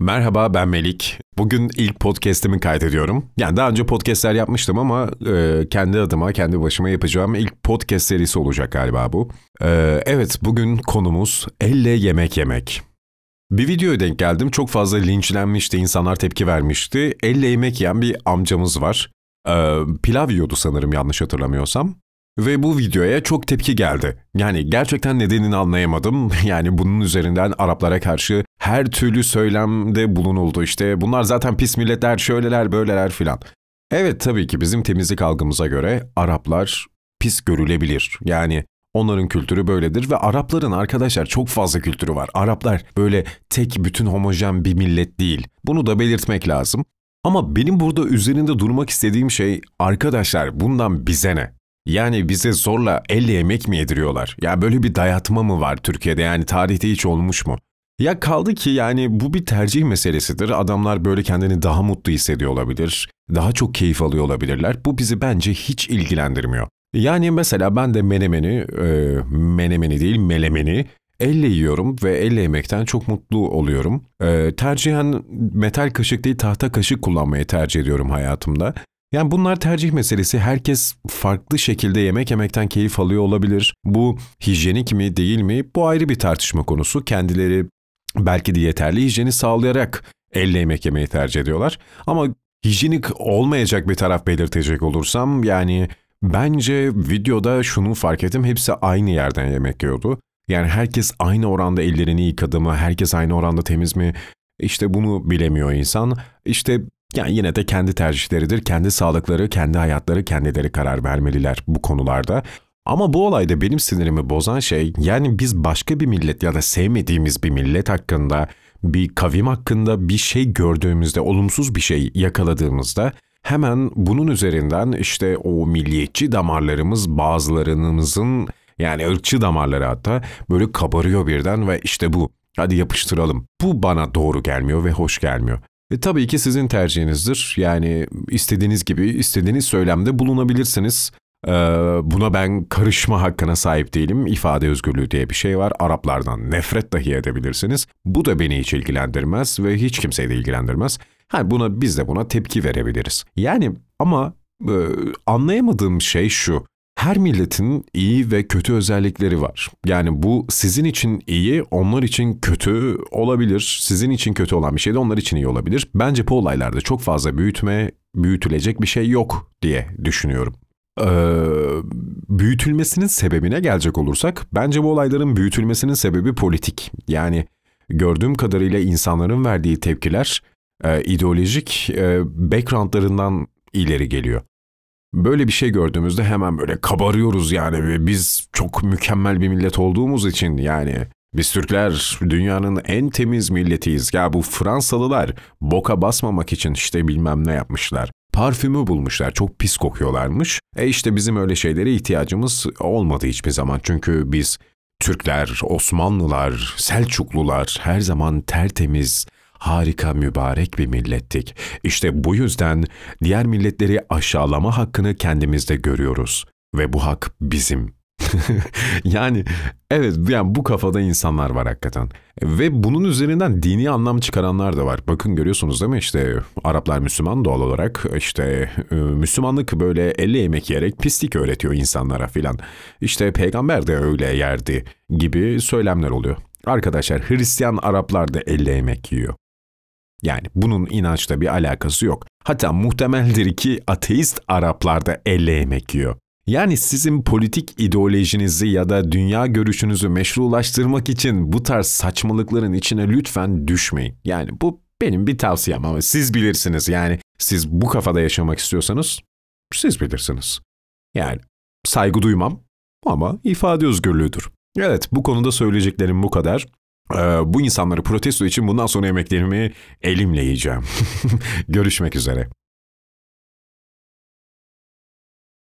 Merhaba ben Melik. Bugün ilk podcast'imi kaydediyorum. Yani daha önce podcast'ler yapmıştım ama e, kendi adıma, kendi başıma yapacağım ilk podcast serisi olacak galiba bu. E, evet bugün konumuz elle yemek yemek. Bir videoya denk geldim. Çok fazla linçlenmişti, insanlar tepki vermişti. Elle yemek yiyen bir amcamız var. E, pilav yiyordu sanırım yanlış hatırlamıyorsam. Ve bu videoya çok tepki geldi. Yani gerçekten nedenini anlayamadım. Yani bunun üzerinden Araplara karşı her türlü söylemde bulunuldu. İşte bunlar zaten pis milletler, şöyleler, böyleler filan. Evet tabii ki bizim temizlik algımıza göre Araplar pis görülebilir. Yani onların kültürü böyledir ve Arapların arkadaşlar çok fazla kültürü var. Araplar böyle tek bütün homojen bir millet değil. Bunu da belirtmek lazım. Ama benim burada üzerinde durmak istediğim şey arkadaşlar bundan bize ne? Yani bize zorla elle yemek mi yediriyorlar? Ya böyle bir dayatma mı var Türkiye'de yani tarihte hiç olmuş mu? Ya kaldı ki yani bu bir tercih meselesidir. Adamlar böyle kendini daha mutlu hissediyor olabilir. Daha çok keyif alıyor olabilirler. Bu bizi bence hiç ilgilendirmiyor. Yani mesela ben de menemeni, e, menemeni değil melemeni elle yiyorum ve elle yemekten çok mutlu oluyorum. E, tercihen metal kaşık değil tahta kaşık kullanmayı tercih ediyorum hayatımda. Yani bunlar tercih meselesi. Herkes farklı şekilde yemek yemekten keyif alıyor olabilir. Bu hijyenik mi değil mi? Bu ayrı bir tartışma konusu. Kendileri belki de yeterli hijyeni sağlayarak elle yemek yemeyi tercih ediyorlar. Ama hijyenik olmayacak bir taraf belirtecek olursam yani bence videoda şunu fark ettim. Hepsi aynı yerden yemek yiyordu. Yani herkes aynı oranda ellerini yıkadı mı? Herkes aynı oranda temiz mi? İşte bunu bilemiyor insan. İşte yani yine de kendi tercihleridir, kendi sağlıkları, kendi hayatları kendileri karar vermeliler bu konularda. Ama bu olayda benim sinirimi bozan şey yani biz başka bir millet ya da sevmediğimiz bir millet hakkında, bir kavim hakkında bir şey gördüğümüzde, olumsuz bir şey yakaladığımızda hemen bunun üzerinden işte o milliyetçi damarlarımız bazılarımızın yani ırkçı damarları hatta böyle kabarıyor birden ve işte bu hadi yapıştıralım. Bu bana doğru gelmiyor ve hoş gelmiyor. E, tabii ki sizin tercihinizdir. Yani istediğiniz gibi, istediğiniz söylemde bulunabilirsiniz. Ee, buna ben karışma hakkına sahip değilim. İfade özgürlüğü diye bir şey var. Araplardan nefret dahi edebilirsiniz. Bu da beni hiç ilgilendirmez ve hiç kimseyi de ilgilendirmez. Ha, buna biz de buna tepki verebiliriz. Yani ama e, anlayamadığım şey şu her milletin iyi ve kötü özellikleri var. Yani bu sizin için iyi, onlar için kötü olabilir. Sizin için kötü olan bir şey de onlar için iyi olabilir. Bence bu olaylarda çok fazla büyütme, büyütülecek bir şey yok diye düşünüyorum. Ee, büyütülmesinin sebebine gelecek olursak, bence bu olayların büyütülmesinin sebebi politik. Yani gördüğüm kadarıyla insanların verdiği tepkiler e, ideolojik e, backgroundlarından ileri geliyor. Böyle bir şey gördüğümüzde hemen böyle kabarıyoruz yani biz çok mükemmel bir millet olduğumuz için yani biz Türkler dünyanın en temiz milletiyiz. Ya bu Fransalılar boka basmamak için işte bilmem ne yapmışlar. Parfümü bulmuşlar. Çok pis kokuyorlarmış. E işte bizim öyle şeylere ihtiyacımız olmadı hiçbir zaman. Çünkü biz Türkler, Osmanlılar, Selçuklular her zaman tertemiz, harika mübarek bir millettik. İşte bu yüzden diğer milletleri aşağılama hakkını kendimizde görüyoruz ve bu hak bizim. yani evet yani bu kafada insanlar var hakikaten. Ve bunun üzerinden dini anlam çıkaranlar da var. Bakın görüyorsunuz değil mi işte Araplar Müslüman doğal olarak işte e, Müslümanlık böyle elle yemek yiyerek pislik öğretiyor insanlara filan. İşte peygamber de öyle yerdi gibi söylemler oluyor. Arkadaşlar Hristiyan Araplar da elle yemek yiyor. Yani bunun inançla bir alakası yok. Hatta muhtemeldir ki ateist Araplar da elle yemek yiyor. Yani sizin politik ideolojinizi ya da dünya görüşünüzü meşrulaştırmak için bu tarz saçmalıkların içine lütfen düşmeyin. Yani bu benim bir tavsiyem ama siz bilirsiniz. Yani siz bu kafada yaşamak istiyorsanız siz bilirsiniz. Yani saygı duymam ama ifade özgürlüğüdür. Evet bu konuda söyleyeceklerim bu kadar. Ee, bu insanları protesto için bundan sonra yemeklerimi elimle yiyeceğim. Görüşmek üzere.